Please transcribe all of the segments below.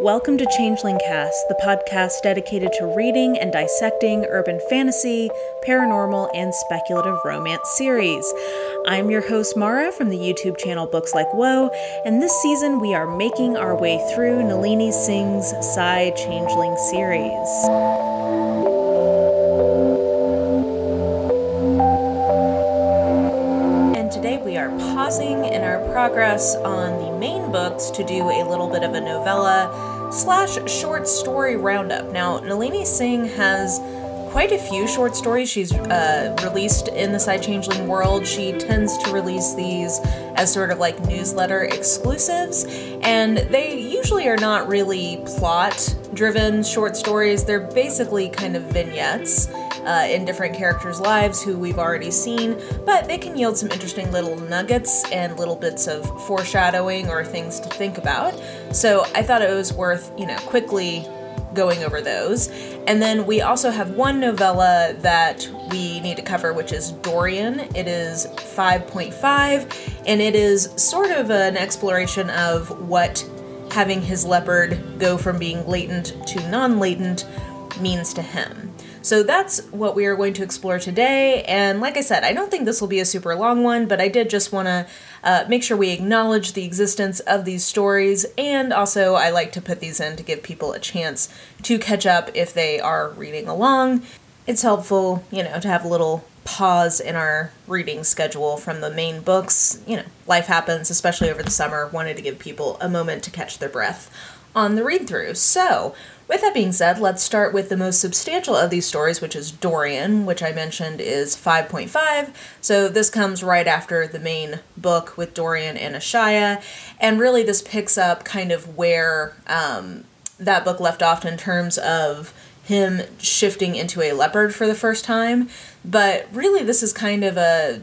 Welcome to Changeling Cast, the podcast dedicated to reading and dissecting urban fantasy, paranormal, and speculative romance series. I'm your host, Mara, from the YouTube channel Books Like Whoa, and this season we are making our way through Nalini Singh's Psy Changeling series. And today we are pausing in our progress on the main books to do a little bit of a novella slash short story roundup. Now, Nalini Singh has quite a few short stories she's uh, released in the Psy Changeling world. She tends to release these as sort of like newsletter exclusives, and they usually are not really plot driven short stories. They're basically kind of vignettes uh, in different characters' lives who we've already seen, but they can yield some interesting little nuggets and little bits of foreshadowing or things to think about. So I thought it was worth, you know, quickly going over those. And then we also have one novella that we need to cover, which is Dorian. It is 5.5, and it is sort of an exploration of what having his leopard go from being latent to non latent means to him. So that's what we are going to explore today. And like I said, I don't think this will be a super long one, but I did just want to uh, make sure we acknowledge the existence of these stories. And also, I like to put these in to give people a chance to catch up if they are reading along. It's helpful, you know, to have a little pause in our reading schedule from the main books. You know, life happens, especially over the summer. Wanted to give people a moment to catch their breath on the read through. So, with that being said, let's start with the most substantial of these stories, which is Dorian, which I mentioned is 5.5. So this comes right after the main book with Dorian and Ashaya. And really, this picks up kind of where um, that book left off in terms of him shifting into a leopard for the first time. But really, this is kind of a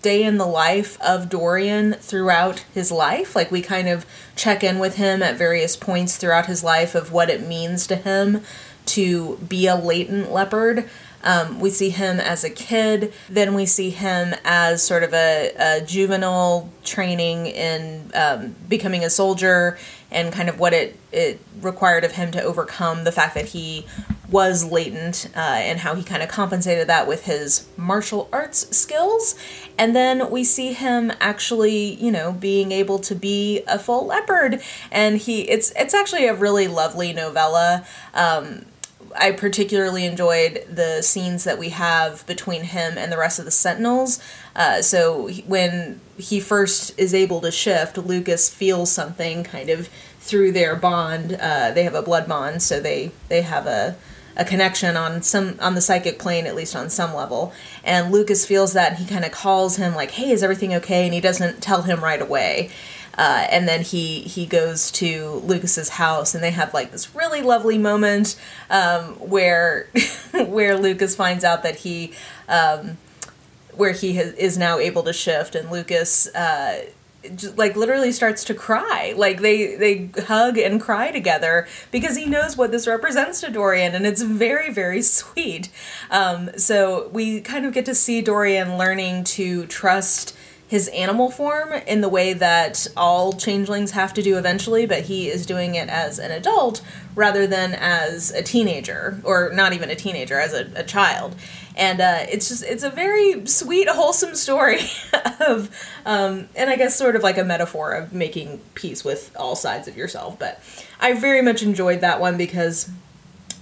day in the life of Dorian throughout his life. Like we kind of check in with him at various points throughout his life of what it means to him to be a latent leopard. Um, we see him as a kid, then we see him as sort of a, a juvenile training in um, becoming a soldier and kind of what it, it required of him to overcome the fact that he was latent uh, and how he kind of compensated that with his martial arts skills. And then we see him actually, you know, being able to be a full leopard. And he, it's it's actually a really lovely novella. Um, I particularly enjoyed the scenes that we have between him and the rest of the Sentinels. Uh, so when he first is able to shift, Lucas feels something kind of through their bond. Uh, they have a blood bond, so they they have a a connection on some on the psychic plane at least on some level. And lucas feels that and he kind of calls him like hey is everything okay? And he doesn't tell him right away. Uh, and then he he goes to lucas's house and they have like this really lovely moment um, where where lucas finds out that he um, where he is now able to shift. And lucas uh, like literally starts to cry. Like they they hug and cry together because he knows what this represents to dorian and it's very very sweet. Um, so we kind of get to see dorian learning to trust his animal form in the way that all changelings have to do eventually, but he is doing it as an adult rather than as a teenager, or not even a teenager, as a, a child. And uh, it's just, it's a very sweet, wholesome story of, um, and I guess sort of like a metaphor of making peace with all sides of yourself. But I very much enjoyed that one because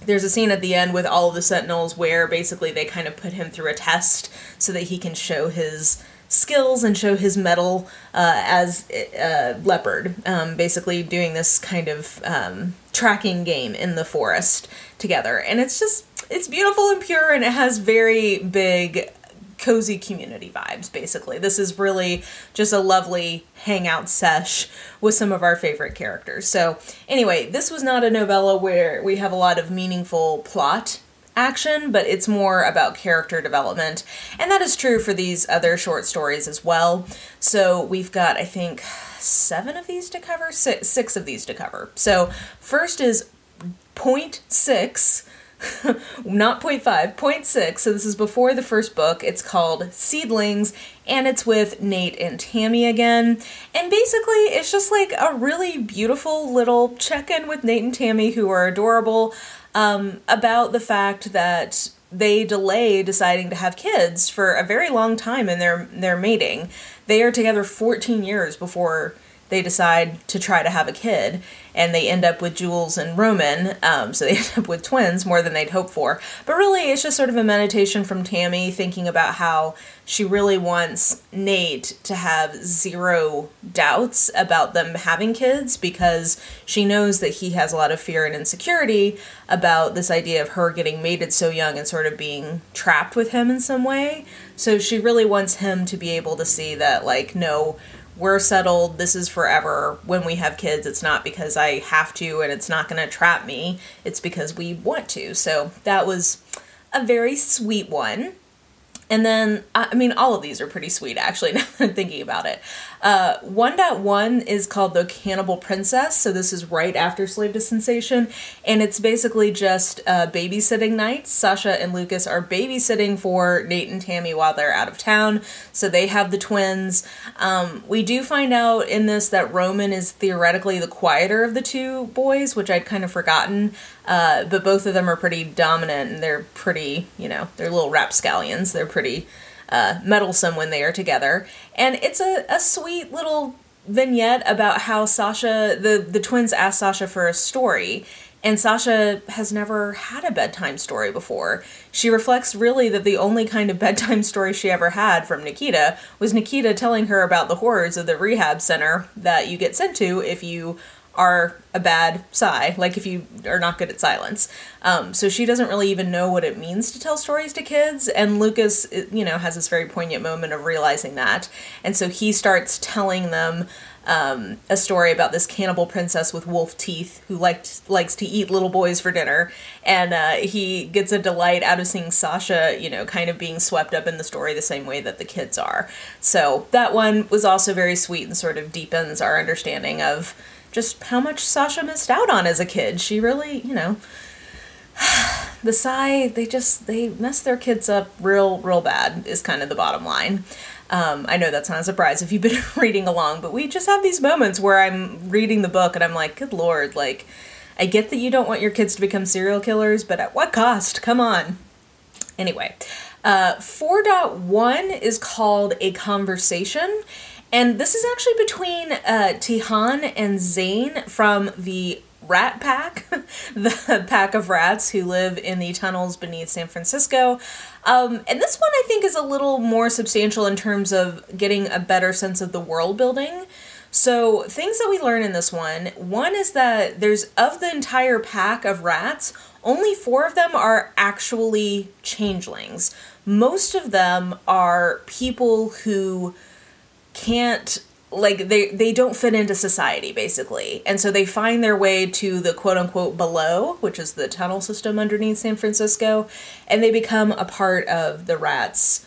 there's a scene at the end with all of the sentinels where basically they kind of put him through a test so that he can show his skills and show his mettle uh, as uh, leopard, um, basically doing this kind of um, tracking game in the forest together. And it's just, it's beautiful and pure, and it has very big, cozy community vibes, basically. This is really just a lovely hangout sesh with some of our favorite characters. So, anyway, this was not a novella where we have a lot of meaningful plot action, but it's more about character development. And that is true for these other short stories as well. So we've got, I think, seven of these to cover, six, six of these to cover. So first is point six not 0.5, 0.6. So this is before the first book. It's called Seedlings, and it's with Nate and Tammy again. And basically, it's just like a really beautiful little check in with Nate and Tammy, who are adorable, um, about the fact that they delay deciding to have kids for a very long time in their their mating. They are together 14 years before they decide to try to have a kid and they end up with Jules and Roman. Um, so they end up with twins more than they'd hoped for. But really, it's just sort of a meditation from Tammy thinking about how she really wants Nate to have zero doubts about them having kids because she knows that he has a lot of fear and insecurity about this idea of her getting mated so young and sort of being trapped with him in some way. So she really wants him to be able to see that, like, no, we're settled, this is forever. When we have kids, it's not because I have to and it's not going to trap me, it's because we want to. So that was a very sweet one. And then, I mean, all of these are pretty sweet, actually, now that I'm thinking about it. Uh, 1.1 is called The Cannibal Princess, so this is right after Slave to Sensation, and it's basically just uh, babysitting nights. Sasha and Lucas are babysitting for Nate and Tammy while they're out of town, so they have the twins. Um, we do find out in this that Roman is theoretically the quieter of the two boys, which I'd kind of forgotten, uh, but both of them are pretty dominant and they're pretty, you know, they're little rapscallions. They're pretty uh, meddlesome when they are together. And it's a, a sweet little vignette about how Sasha, the, the twins ask Sasha for a story. And Sasha has never had a bedtime story before. She reflects really that the only kind of bedtime story she ever had from Nikita was Nikita telling her about the horrors of the rehab center that you get sent to if you are a bad Psy, like if you are not good at silence. Um, so she doesn't really even know what it means to tell stories to kids. And Lucas, you know, has this very poignant moment of realizing that. And so he starts telling them um, a story about this cannibal princess with wolf teeth who liked likes to eat little boys for dinner, and uh, he gets a delight out of seeing Sasha, you know, kind of being swept up in the story the same way that the kids are. So that one was also very sweet and sort of deepens our understanding of just how much Sasha missed out on as a kid. She really, you know, the Psy, they just they mess their kids up real, real bad. Is kind of the bottom line. Um, I know that's not a surprise if you've been reading along, but we just have these moments where I'm reading the book and I'm like, good lord, like, I get that you don't want your kids to become serial killers, but at what cost? Come on. Anyway, uh, 4.1 is called A Conversation, and this is actually between uh, Teijan and Zane from the Rat Pack, the pack of rats who live in the tunnels beneath San Francisco. Um, and this one I think is a little more substantial in terms of getting a better sense of the world building. So, things that we learn in this one one is that there's of the entire pack of rats, only four of them are actually changelings. Most of them are people who can't like they they don't fit into society basically. And so they find their way to the quote unquote below which is the tunnel system underneath san francisco and they become a part of the rats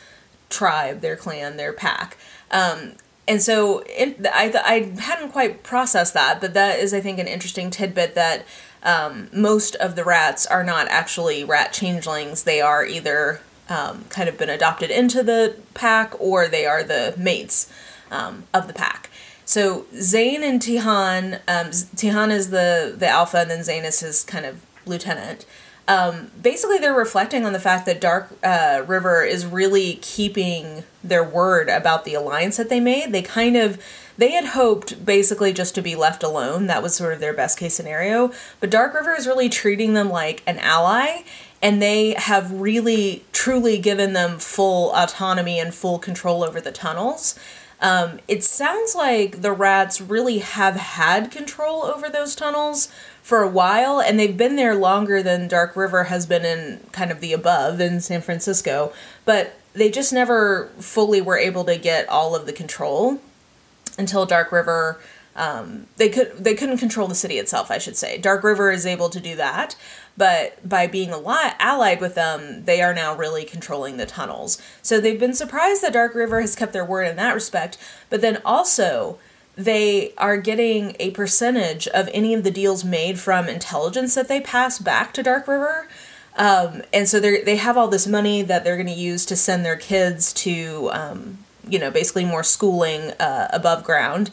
tribe their clan their pack. Um, and so it, I, I hadn't quite processed that but that is i think an interesting tidbit that um, most of the rats are not actually rat changelings. They are either um, kind of been adopted into the pack or they are the mates um, of the pack. So Zane and Teijan, um, Teijan is the the alpha, and then Zane is his kind of lieutenant. Um, basically, they're reflecting on the fact that Dark uh, River is really keeping their word about the alliance that they made. They kind of they had hoped basically just to be left alone. That was sort of their best case scenario. But Dark River is really treating them like an ally, and they have really truly given them full autonomy and full control over the tunnels. Um, it sounds like the rats really have had control over those tunnels for a while, and they've been there longer than Dark River has been in kind of the above in San Francisco, but they just never fully were able to get all of the control until Dark River. Um, they could they couldn't control the city itself, I should say. Dark River is able to do that, but by being allied with them, they are now really controlling the tunnels. So they've been surprised that Dark River has kept their word in that respect, but then also they are getting a percentage of any of the deals made from intelligence that they pass back to Dark River. Um, and so they they have all this money that they're going to use to send their kids to, um, you know, basically more schooling uh, above ground,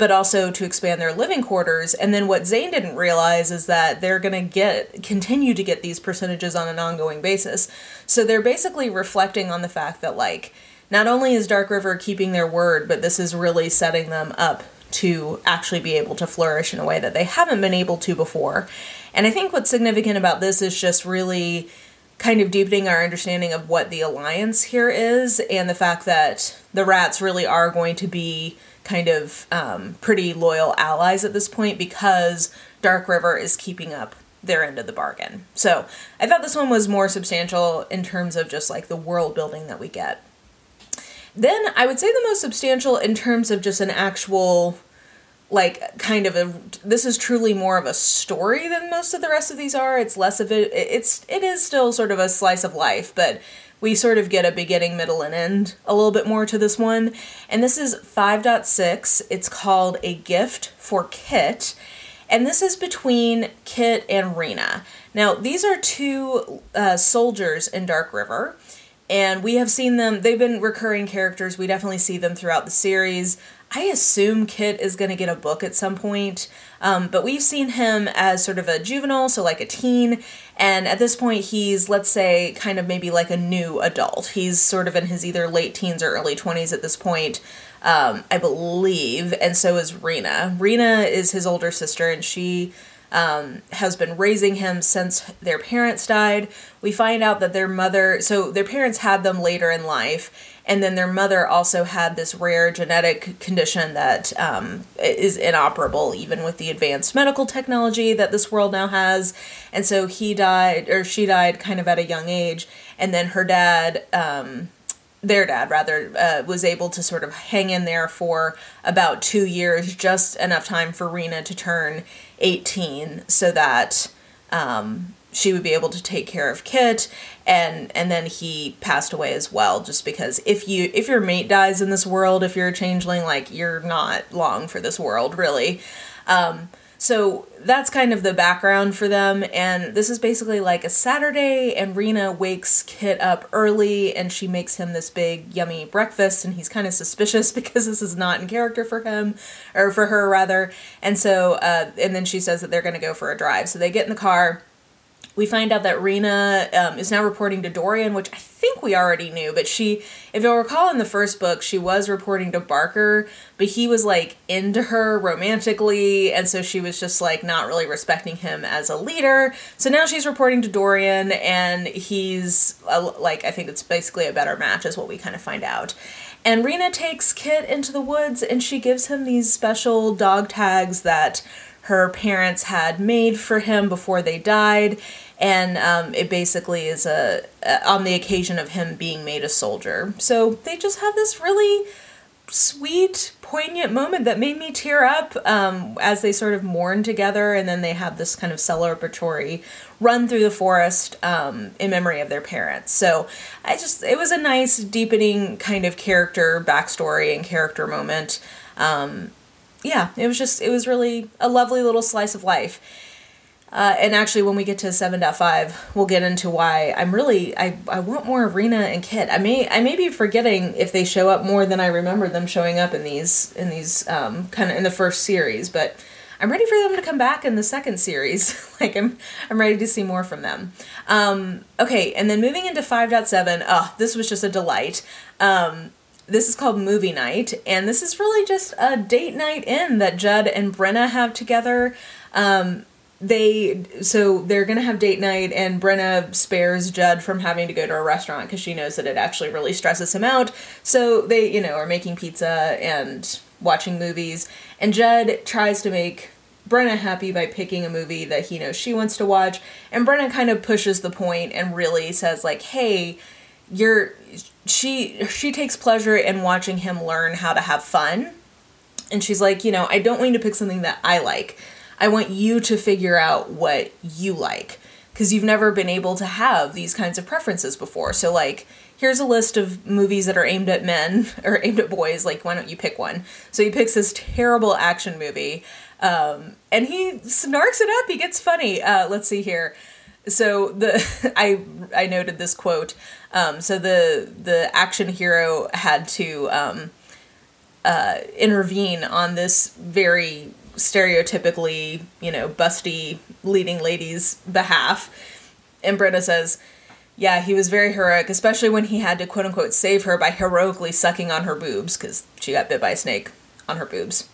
but also to expand their living quarters. And then what Zane didn't realize is that they're going to get continue to get these percentages on an ongoing basis. So they're basically reflecting on the fact that like not only is Dark River keeping their word, but this is really setting them up to actually be able to flourish in a way that they haven't been able to before. And I think what's significant about this is just really kind of deepening our understanding of what the alliance here is and the fact that the rats really are going to be kind of um, pretty loyal allies at this point because Dark River is keeping up their end of the bargain. So I thought this one was more substantial in terms of just like the world building that we get. Then I would say the most substantial in terms of just an actual like kind of a this is truly more of a story than most of the rest of these are it's less of it it's it is still sort of a slice of life but we sort of get a beginning middle and end a little bit more to this one. And this is 5.6 it's called a gift for kit. And this is between kit and rina. Now these are two uh, soldiers in dark river and we have seen them. They've been recurring characters. We definitely see them throughout the series i assume kit is going to get a book at some point um, but we've seen him as sort of a juvenile so like a teen and at this point he's let's say kind of maybe like a new adult. He's sort of in his either late teens or early 20s at this point um, i believe and so is rina. Rina is his older sister and she um, has been raising him since their parents died. We find out that their mother, so their parents had them later in life, and then their mother also had this rare genetic condition that um, is inoperable even with the advanced medical technology that this world now has. And so he died, or she died kind of at a young age, and then her dad. Um, their dad rather uh, was able to sort of hang in there for about two years just enough time for rina to turn 18 so that um, she would be able to take care of Kit. And and then he passed away as well just because if you if your mate dies in this world if you're a changeling like you're not long for this world really. Um, so that's kind of the background for them. And this is basically like a Saturday and Rina wakes Kit up early and she makes him this big yummy breakfast and he's kind of suspicious because this is not in character for him or for her rather. And so uh, and then she says that they're going to go for a drive. So they get in the car we find out that Rina um, is now reporting to Dorian, which I think we already knew, but she, if you'll recall in the first book, she was reporting to Barker, but he was like into her romantically, and so she was just like not really respecting him as a leader. So now she's reporting to Dorian, and he's a, like, I think it's basically a better match, is what we kind of find out. And Rina takes Kit into the woods and she gives him these special dog tags that her parents had made for him before they died, and um, it basically is a, on the occasion of him being made a soldier. So they just have this really sweet, poignant moment that made me tear up um, as they sort of mourn together, and then they have this kind of celebratory run through the forest um, in memory of their parents. So I just, it was a nice, deepening kind of character backstory and character moment. Um, yeah, it was just, it was really a lovely little slice of life. Uh, and actually, when we get to 7.5, we'll get into why I'm really I, I want more of Rina and Kit. I may I may be forgetting if they show up more than I remember them showing up in these in these um, kind of in the first series, but I'm ready for them to come back in the second series. like I'm I'm ready to see more from them. Um, okay, and then moving into 5.7, oh, this was just a delight. Um, this is called Movie Night, and this is really just a date night in that Judd and Brenna have together. Um, they so they're gonna have date night, and Brenna spares Judd from having to go to a restaurant because she knows that it actually really stresses him out. So they, you know, are making pizza and watching movies, and Judd tries to make Brenna happy by picking a movie that he knows she wants to watch, and Brenna kind of pushes the point and really says like, "Hey, you're she she takes pleasure in watching him learn how to have fun. And she's like you know i don't want you to pick something that i like i want you to figure out what you like because you've never been able to have these kinds of preferences before. So like here's a list of movies that are aimed at men or aimed at boys like why don't you pick one? So he picks this terrible action movie um, and he snarks it up he gets funny. Uh, let's see here. So the I I noted this quote. Um, so the the action hero had to um, uh, intervene on this very stereotypically you know busty leading lady's behalf, and Brenna says. Yeah, he was very heroic, especially when he had to quote unquote save her by heroically sucking on her boobs because she got bit by a snake on her boobs.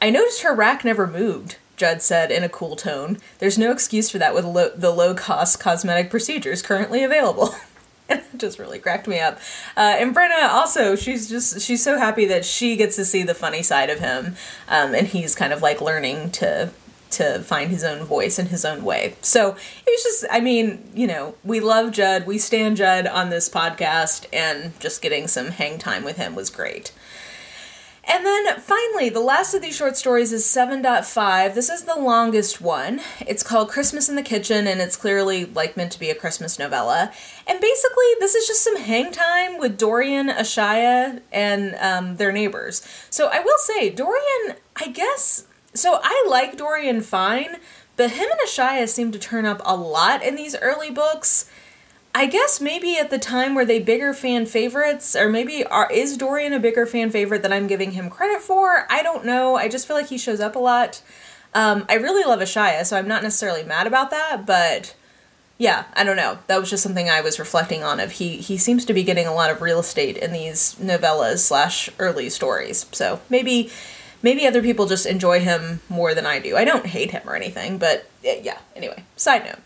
I noticed her rack never moved, Judd said in a cool tone. There's no excuse for that with lo- the low cost cosmetic procedures currently available. just really cracked me up. Uh, and Brenna also, she's just, she's so happy that she gets to see the funny side of him. Um, and he's kind of like learning to to find his own voice in his own way. So it was just, I mean, you know, we love Judd, we stand Judd on this podcast, and just getting some hang time with him was great. And then finally, the last of these short stories is 7.5. This is the longest one. It's called Christmas in the Kitchen, and it's clearly like meant to be a Christmas novella. And basically, this is just some hang time with Dorian, Ashaya, and um, their neighbors. So I will say, Dorian, I guess. So I like Dorian fine, but him and Ashaya seem to turn up a lot in these early books. I guess maybe at the time were they bigger fan favorites, or maybe are is Dorian a bigger fan favorite than I'm giving him credit for? I don't know. I just feel like he shows up a lot. Um, I really love Ashaya, so I'm not necessarily mad about that, but yeah, I don't know. That was just something I was reflecting on. Of he he seems to be getting a lot of real estate in these novellas slash early stories. So maybe maybe other people just enjoy him more than I do. I don't hate him or anything, but yeah. Anyway, side note.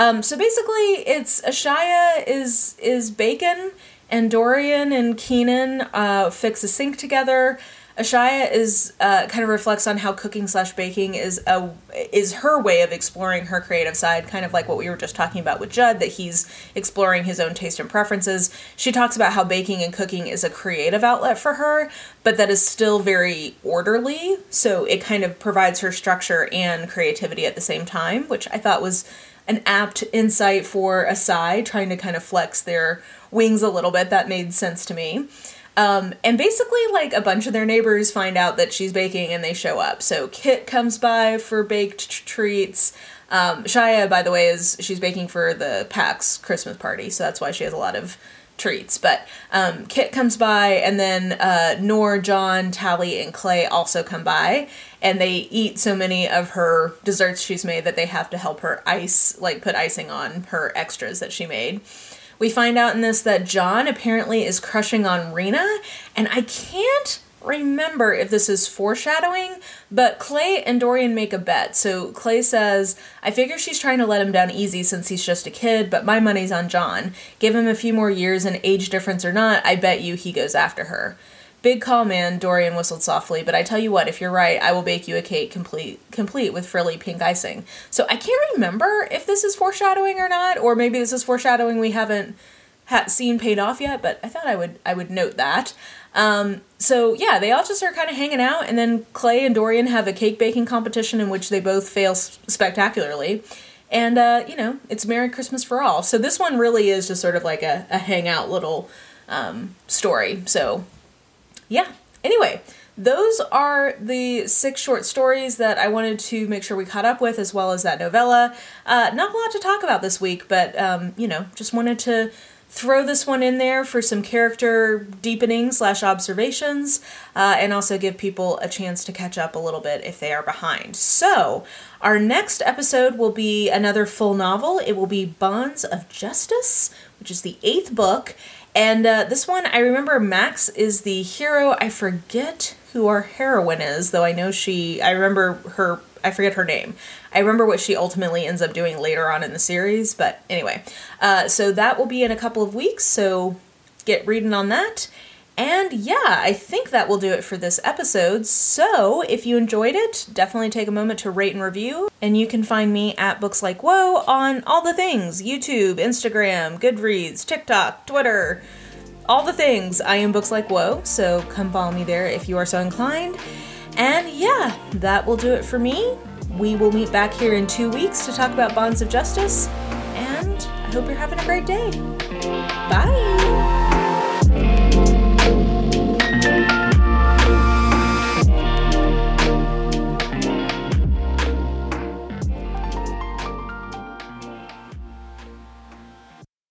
Um, so basically, it's Ashaya is is bacon, and Dorian and Keenan uh, fix a sink together. Ashaya is uh, kind of reflects on how cooking slash baking is a is her way of exploring her creative side, kind of like what we were just talking about with Judd, that he's exploring his own taste and preferences. She talks about how baking and cooking is a creative outlet for her, but that is still very orderly. So it kind of provides her structure and creativity at the same time, which I thought was an apt insight for Ashaya, trying to kind of flex their wings a little bit. That made sense to me. Um, and basically, like a bunch of their neighbors find out that she's baking and they show up. So Kit comes by for baked t- treats. Um, Shia, by the way, is she's baking for the pack's Christmas party, so that's why she has a lot of treats. But um, Kit comes by, and then uh, Noor, John, Tally, and Clay also come by, and they eat so many of her desserts she's made that they have to help her ice, like put icing on her extras that she made. We find out in this that John apparently is crushing on Rina, and I can't remember if this is foreshadowing, but Clay and Dorian make a bet. So Clay says, I figure she's trying to let him down easy since he's just a kid, but my money's on John. Give him a few more years and age difference or not, I bet you he goes after her. Big call, man, Dorian whistled softly, but I tell you what, if you're right, I will bake you a cake complete complete with frilly pink icing. So I can't remember if this is foreshadowing or not, or maybe this is foreshadowing we haven't ha- seen paid off yet, but I thought I would I would note that. Um, so yeah, they all just are kind of hanging out, and then Clay and Dorian have a cake baking competition in which they both fail spectacularly. And uh, you know, it's Merry Christmas for all. So this one really is just sort of like a, a hangout little um, story. So yeah. Anyway, those are the six short stories that I wanted to make sure we caught up with, as well as that novella. Uh, not a lot to talk about this week, but um, you know, just wanted to throw this one in there for some character deepening slash observations uh, and also give people a chance to catch up a little bit if they are behind. So our next episode will be another full novel. It will be bonds of justice which is the eighth book. And uh, this one i remember max is the hero. I forget who our heroine is though i know she i remember her I forget her name. I remember what she ultimately ends up doing later on in the series, but anyway. Uh, so that will be in a couple of weeks, so get reading on that. And yeah, I think that will do it for this episode. So if you enjoyed it, definitely take a moment to rate and review. And you can find me at Books Like Whoa on all the things YouTube, Instagram, Goodreads, TikTok, Twitter, all the things. I am Books Like Whoa, so come follow me there if you are so inclined. And yeah, that will do it for me. We will meet back here in two weeks to talk about Bonds of Justice, and I hope you're having a great day. Bye!